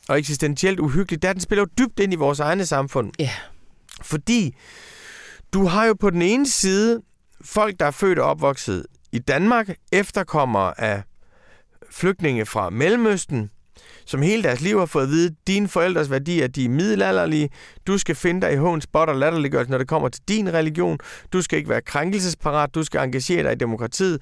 [SPEAKER 2] og eksistentielt uhyggelig, er, at den spiller jo dybt ind i vores egne samfund.
[SPEAKER 1] Ja.
[SPEAKER 2] Fordi du har jo på den ene side folk, der er født og opvokset i Danmark, efterkommer af flygtninge fra Mellemøsten, som hele deres liv har fået at vide, dine forældres værdier de er middelalderlige. Du skal finde dig i hån, spot og latterliggørelse, når det kommer til din religion. Du skal ikke være krænkelsesparat. Du skal engagere dig i demokratiet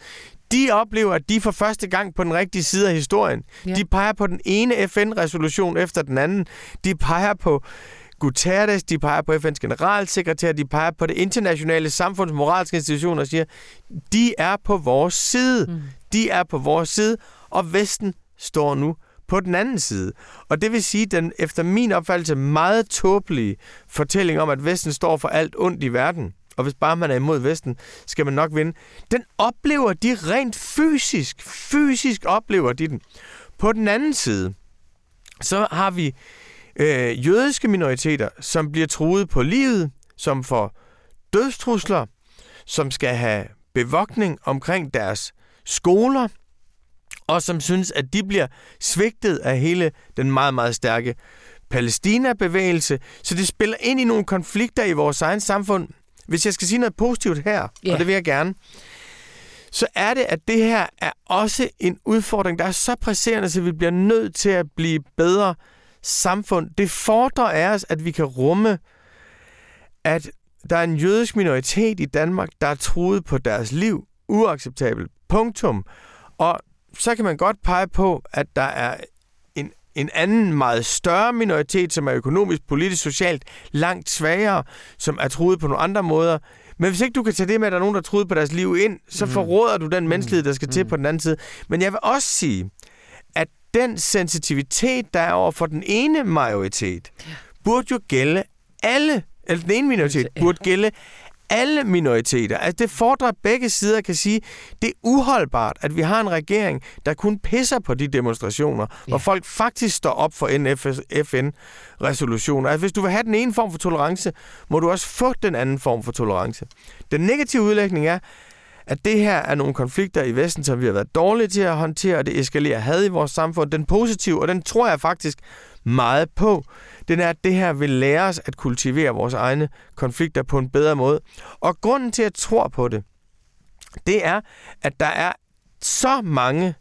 [SPEAKER 2] de oplever, at de for første gang på den rigtige side af historien. Ja. De peger på den ene FN-resolution efter den anden. De peger på Guterres, de peger på FN's generalsekretær, de peger på det internationale samfunds moralske institutioner og siger, de er på vores side. Mm. De er på vores side, og Vesten står nu på den anden side. Og det vil sige, den efter min opfattelse meget tåbelige fortælling om, at Vesten står for alt ondt i verden, og hvis bare man er imod Vesten, skal man nok vinde. Den oplever de rent fysisk. Fysisk oplever de den. På den anden side, så har vi øh, jødiske minoriteter, som bliver truet på livet, som får dødstrusler, som skal have bevogtning omkring deres skoler, og som synes, at de bliver svigtet af hele den meget, meget stærke Palæstina-bevægelse. Så det spiller ind i nogle konflikter i vores egen samfund, hvis jeg skal sige noget positivt her, yeah. og det vil jeg gerne, så er det, at det her er også en udfordring, der er så presserende, så vi bliver nødt til at blive bedre samfund. Det fordrer af os, at vi kan rumme, at der er en jødisk minoritet i Danmark, der er truet på deres liv. Uacceptabelt. Punktum. Og så kan man godt pege på, at der er en anden meget større minoritet, som er økonomisk, politisk, socialt langt svagere, som er truet på nogle andre måder. Men hvis ikke du kan tage det med, at der er nogen, der er truet på deres liv ind, så mm. forråder du den menneskelighed, der skal mm. til på den anden side. Men jeg vil også sige, at den sensitivitet, der er over for den ene majoritet, burde jo gælde alle, eller den ene minoritet, burde gælde alle minoriteter. Altså det fordrer, at begge sider kan sige, det er uholdbart, at vi har en regering, der kun pisser på de demonstrationer, ja. hvor folk faktisk står op for FN-resolutioner. Altså hvis du vil have den ene form for tolerance, må du også få den anden form for tolerance. Den negative udlægning er, at det her er nogle konflikter i Vesten, som vi har været dårlige til at håndtere, og det eskalerer had i vores samfund. Den positive, og den tror jeg faktisk meget på, den er, at det her vil lære os at kultivere vores egne konflikter på en bedre måde. Og grunden til, at jeg tror på det, det er, at der er så mange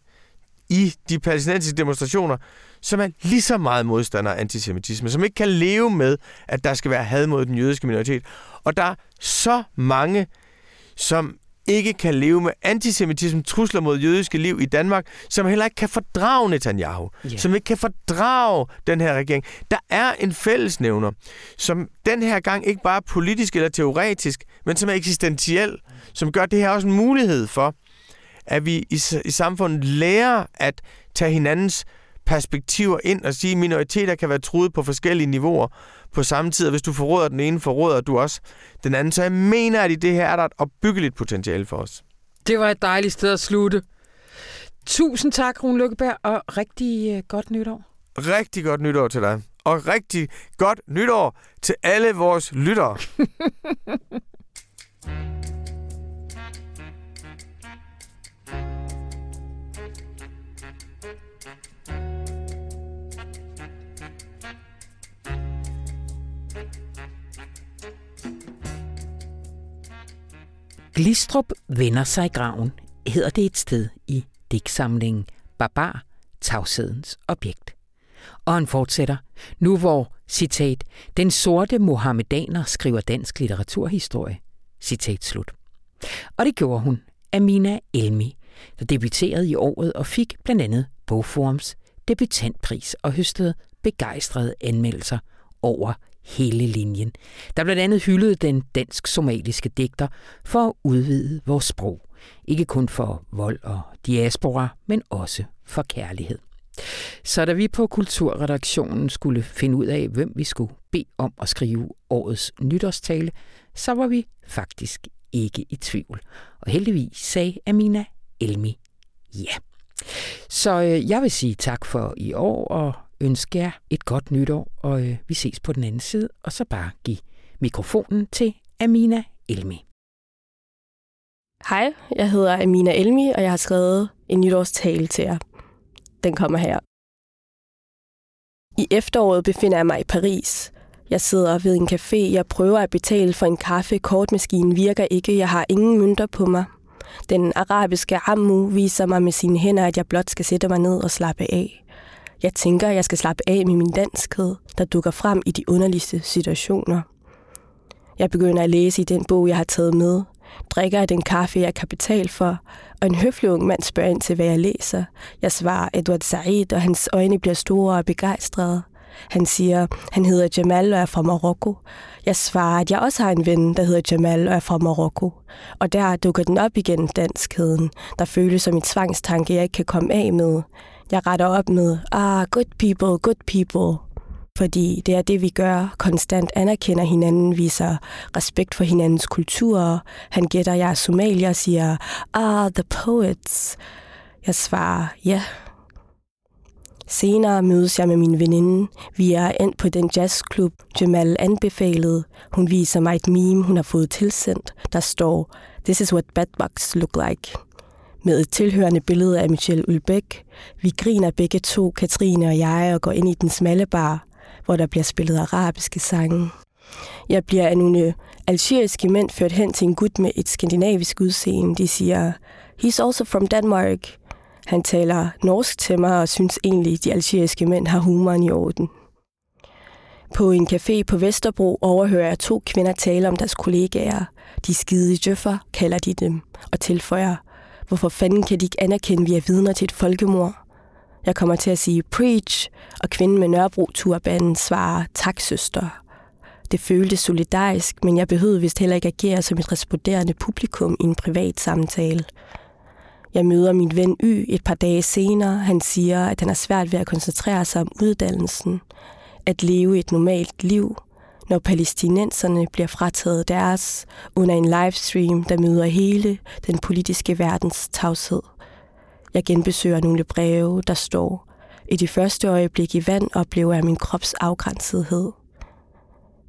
[SPEAKER 2] i de palæstinensiske demonstrationer, som er lige så meget modstander af antisemitisme, som ikke kan leve med, at der skal være had mod den jødiske minoritet. Og der er så mange, som ikke kan leve med antisemitisme, trusler mod jødiske liv i Danmark, som heller ikke kan fordrage Netanyahu, yeah. som ikke kan fordrage den her regering. Der er en fællesnævner, som den her gang ikke bare er politisk eller teoretisk, men som er eksistentiel, som gør det her også en mulighed for, at vi i, i samfundet lærer at tage hinandens perspektiver ind og sige, at minoriteter kan være truet på forskellige niveauer på samme tid, og hvis du forråder den ene, forråder du også den anden. Så jeg mener, at i det her er der et opbyggeligt potentiale for os.
[SPEAKER 1] Det var et dejligt sted at slutte. Tusind tak, Rune Lykkeberg, og rigtig uh, godt nytår.
[SPEAKER 2] Rigtig godt nytår til dig. Og rigtig godt nytår til alle vores lyttere.
[SPEAKER 1] Glistrup vender sig i graven, hedder det et sted i digtsamlingen Barbar, tavshedens objekt. Og han fortsætter, nu hvor, citat, den sorte mohammedaner skriver dansk litteraturhistorie, citat slut. Og det gjorde hun, Amina Elmi, der debuterede i året og fik blandt andet Bogforums debutantpris og høstede begejstrede anmeldelser over hele linjen, der blandt andet hyldede den dansk-somaliske digter for at udvide vores sprog. Ikke kun for vold og diaspora, men også for kærlighed. Så da vi på Kulturredaktionen skulle finde ud af, hvem vi skulle bede om at skrive årets nytårstale, så var vi faktisk ikke i tvivl. Og heldigvis sagde Amina Elmi ja. Så øh, jeg vil sige tak for i år, og ønske jer et godt nytår, og øh, vi ses på den anden side, og så bare give mikrofonen til Amina Elmi.
[SPEAKER 3] Hej, jeg hedder Amina Elmi, og jeg har skrevet en nytårstale til jer. Den kommer her. I efteråret befinder jeg mig i Paris. Jeg sidder ved en café, jeg prøver at betale for en kaffe, kortmaskinen virker ikke, jeg har ingen mønter på mig. Den arabiske ammu viser mig med sine hænder, at jeg blot skal sætte mig ned og slappe af. Jeg tænker, at jeg skal slappe af med min danskhed, der dukker frem i de underligste situationer. Jeg begynder at læse i den bog, jeg har taget med, drikker af den kaffe, jeg kan betale for, og en høflig ung mand spørger ind til, hvad jeg læser. Jeg svarer Edward Said, og hans øjne bliver store og begejstrede. Han siger, han hedder Jamal og er fra Marokko. Jeg svarer, at jeg også har en ven, der hedder Jamal og er fra Marokko. Og der dukker den op igen, danskheden, der føles som en tvangstanke, jeg ikke kan komme af med. Jeg retter op med, ah, good people, good people. Fordi det er det, vi gør. Konstant anerkender hinanden, viser respekt for hinandens kulturer. Han gætter, jeg er somalier og siger, ah, the poets. Jeg svarer, ja. Yeah. Senere mødes jeg med min veninde. Vi er endt på den jazzklub, Jamal anbefalede. Hun viser mig et meme, hun har fået tilsendt. Der står, This is what bad bugs look like med et tilhørende billede af Michelle Ulbæk. Vi griner begge to, Katrine og jeg, og går ind i den smalle bar, hvor der bliver spillet arabiske sange. Jeg bliver af nogle øh, algeriske mænd ført hen til en gut med et skandinavisk udseende. De siger, he's also from Denmark. Han taler norsk til mig og synes egentlig, de algeriske mænd har humoren i orden. På en café på Vesterbro overhører jeg to kvinder tale om deres kollegaer. De skide jøffer, kalder de dem, og tilføjer, Hvorfor fanden kan de ikke anerkende, at vi er vidner til et folkemord? Jeg kommer til at sige preach, og kvinden med Nørrebro turbanen svarer tak, søster. Det føltes solidarisk, men jeg behøvede vist heller ikke agere som et responderende publikum i en privat samtale. Jeg møder min ven Y et par dage senere. Han siger, at han er svært ved at koncentrere sig om uddannelsen, at leve et normalt liv – når palæstinenserne bliver frataget deres under en livestream, der møder hele den politiske verdens tavshed. Jeg genbesøger nogle breve, der står, i de første øjeblik i vand oplever jeg min krops afgrænsethed.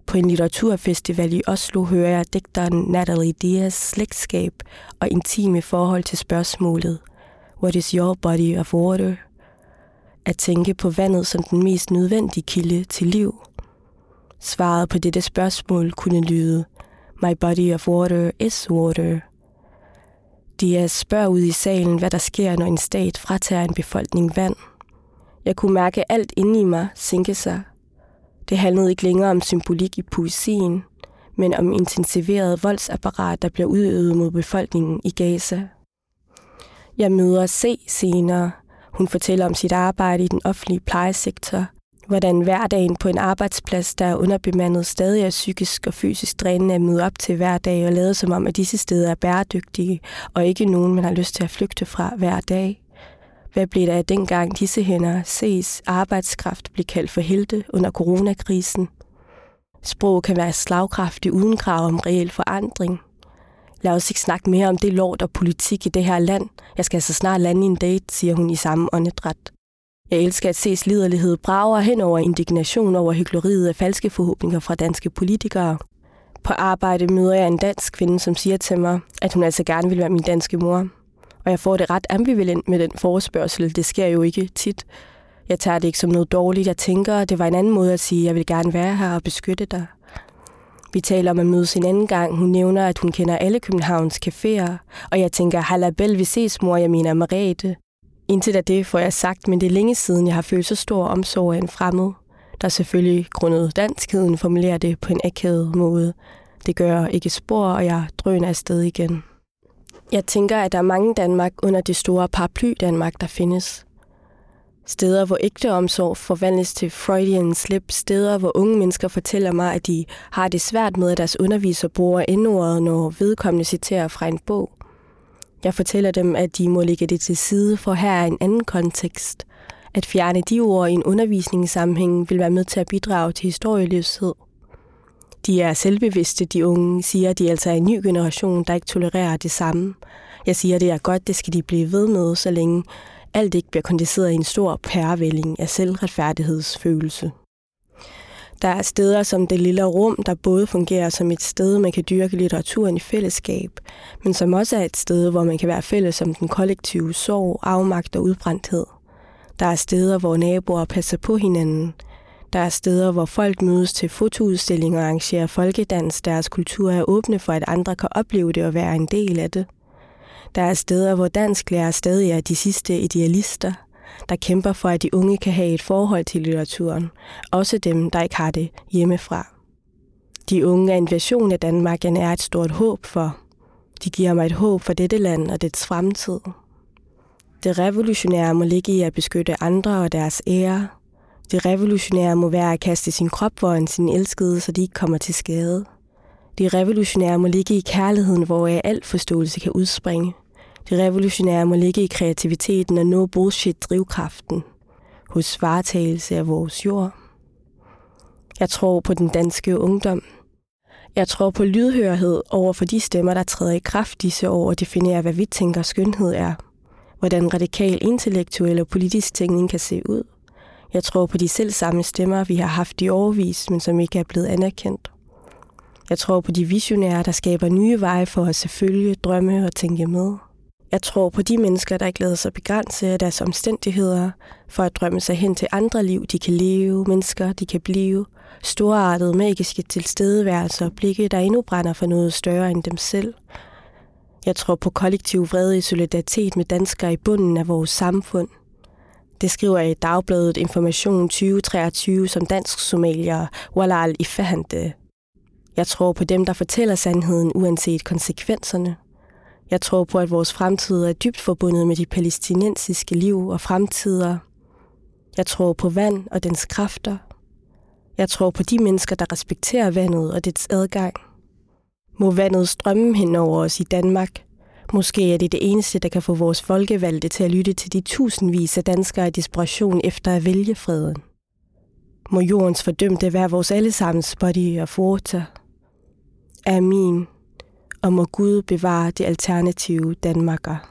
[SPEAKER 3] På en litteraturfestival i Oslo hører jeg digteren Natalie Diaz slægtskab og intime forhold til spørgsmålet What is your body of water? At tænke på vandet som den mest nødvendige kilde til liv – Svaret på dette spørgsmål kunne lyde, My body of water is water. De spørger ud i salen, hvad der sker, når en stat fratager en befolkning vand. Jeg kunne mærke alt inde i mig sænke sig. Det handlede ikke længere om symbolik i poesien, men om intensiveret voldsapparat, der bliver udøvet mod befolkningen i Gaza. Jeg møder C senere. Hun fortæller om sit arbejde i den offentlige plejesektor, hvordan hverdagen på en arbejdsplads, der er underbemandet, stadig er psykisk og fysisk drænende at møde op til hver dag og lade som om, at disse steder er bæredygtige og ikke nogen, man har lyst til at flygte fra hver dag. Hvad blev der af dengang disse hænder ses arbejdskraft blive kaldt for helte under coronakrisen? Sprog kan være slagkraftig uden krav om reel forandring. Lad os ikke snakke mere om det lort og politik i det her land. Jeg skal altså snart lande i en date, siger hun i samme åndedræt. Jeg elsker at se sliderlighed brager hen over indignation over hyggeleriet af falske forhåbninger fra danske politikere. På arbejde møder jeg en dansk kvinde, som siger til mig, at hun altså gerne vil være min danske mor. Og jeg får det ret ambivalent med den forespørgsel. Det sker jo ikke tit. Jeg tager det ikke som noget dårligt. Jeg tænker, at det var en anden måde at sige, at jeg vil gerne være her og beskytte dig. Vi taler om at mødes en anden gang. Hun nævner, at hun kender alle Københavns caféer. Og jeg tænker, halabel, vi ses, mor, jeg mener Marete. Intet af det får jeg sagt, men det er længe siden, jeg har følt så stor omsorg af en fremmed, der selvfølgelig grundet danskheden formulerer det på en akavet måde. Det gør ikke spor, og jeg drøner afsted igen. Jeg tænker, at der er mange Danmark under det store paraply Danmark, der findes. Steder, hvor ægte omsorg forvandles til Freudian slip. Steder, hvor unge mennesker fortæller mig, at de har det svært med, at deres underviser bruger endordet, når vedkommende citerer fra en bog. Jeg fortæller dem, at de må lægge det til side, for her er en anden kontekst. At fjerne de ord i en undervisningssammenhæng vil være med til at bidrage til historieløshed. De er selvbevidste, de unge, siger, at de altså er en ny generation, der ikke tolererer det samme. Jeg siger, at det er godt, det skal de blive ved med, så længe alt ikke bliver kondenseret i en stor pærevælling af selvretfærdighedsfølelse. Der er steder som det lille rum, der både fungerer som et sted, man kan dyrke litteraturen i fællesskab, men som også er et sted, hvor man kan være fælles om den kollektive sorg, afmagt og udbrændthed. Der er steder, hvor naboer passer på hinanden. Der er steder, hvor folk mødes til fotoudstillinger og arrangerer folkedans. Deres kultur er åbne for, at andre kan opleve det og være en del af det. Der er steder, hvor dansklærer stadig er de sidste idealister, der kæmper for, at de unge kan have et forhold til litteraturen. Også dem, der ikke har det hjemmefra. De unge er en version af Danmark, jeg er et stort håb for. De giver mig et håb for dette land og dets fremtid. Det revolutionære må ligge i at beskytte andre og deres ære. Det revolutionære må være at kaste sin krop foran sin elskede, så de ikke kommer til skade. Det revolutionære må ligge i kærligheden, hvor al forståelse kan udspringe. Det revolutionære må ligge i kreativiteten og nå bullshit-drivkraften hos varetagelse af vores jord. Jeg tror på den danske ungdom. Jeg tror på lydhørhed over for de stemmer, der træder i kraft disse år og definerer, hvad vi tænker skønhed er. Hvordan radikal intellektuel og politisk tænkning kan se ud. Jeg tror på de selv samme stemmer, vi har haft i overvis, men som ikke er blevet anerkendt. Jeg tror på de visionære, der skaber nye veje for os at følge, drømme og tænke med. Jeg tror på de mennesker, der ikke lader sig begrænse af deres omstændigheder, for at drømme sig hen til andre liv, de kan leve, mennesker, de kan blive, storartede magiske tilstedeværelser, blikke, der endnu brænder for noget større end dem selv. Jeg tror på kollektiv vrede i solidaritet med danskere i bunden af vores samfund. Det skriver jeg i dagbladet Information 2023 som dansk somalier Walal Ifahante. Jeg tror på dem, der fortæller sandheden uanset konsekvenserne. Jeg tror på, at vores fremtid er dybt forbundet med de palæstinensiske liv og fremtider. Jeg tror på vand og dens kræfter. Jeg tror på de mennesker, der respekterer vandet og dets adgang. Må vandet strømme hen over os i Danmark. Måske er det det eneste, der kan få vores folkevalgte til at lytte til de tusindvis af danskere i desperation efter at vælge freden. Må jordens fordømte være vores allesammens body og forter. Amen og må Gud bevare det alternative Danmarker.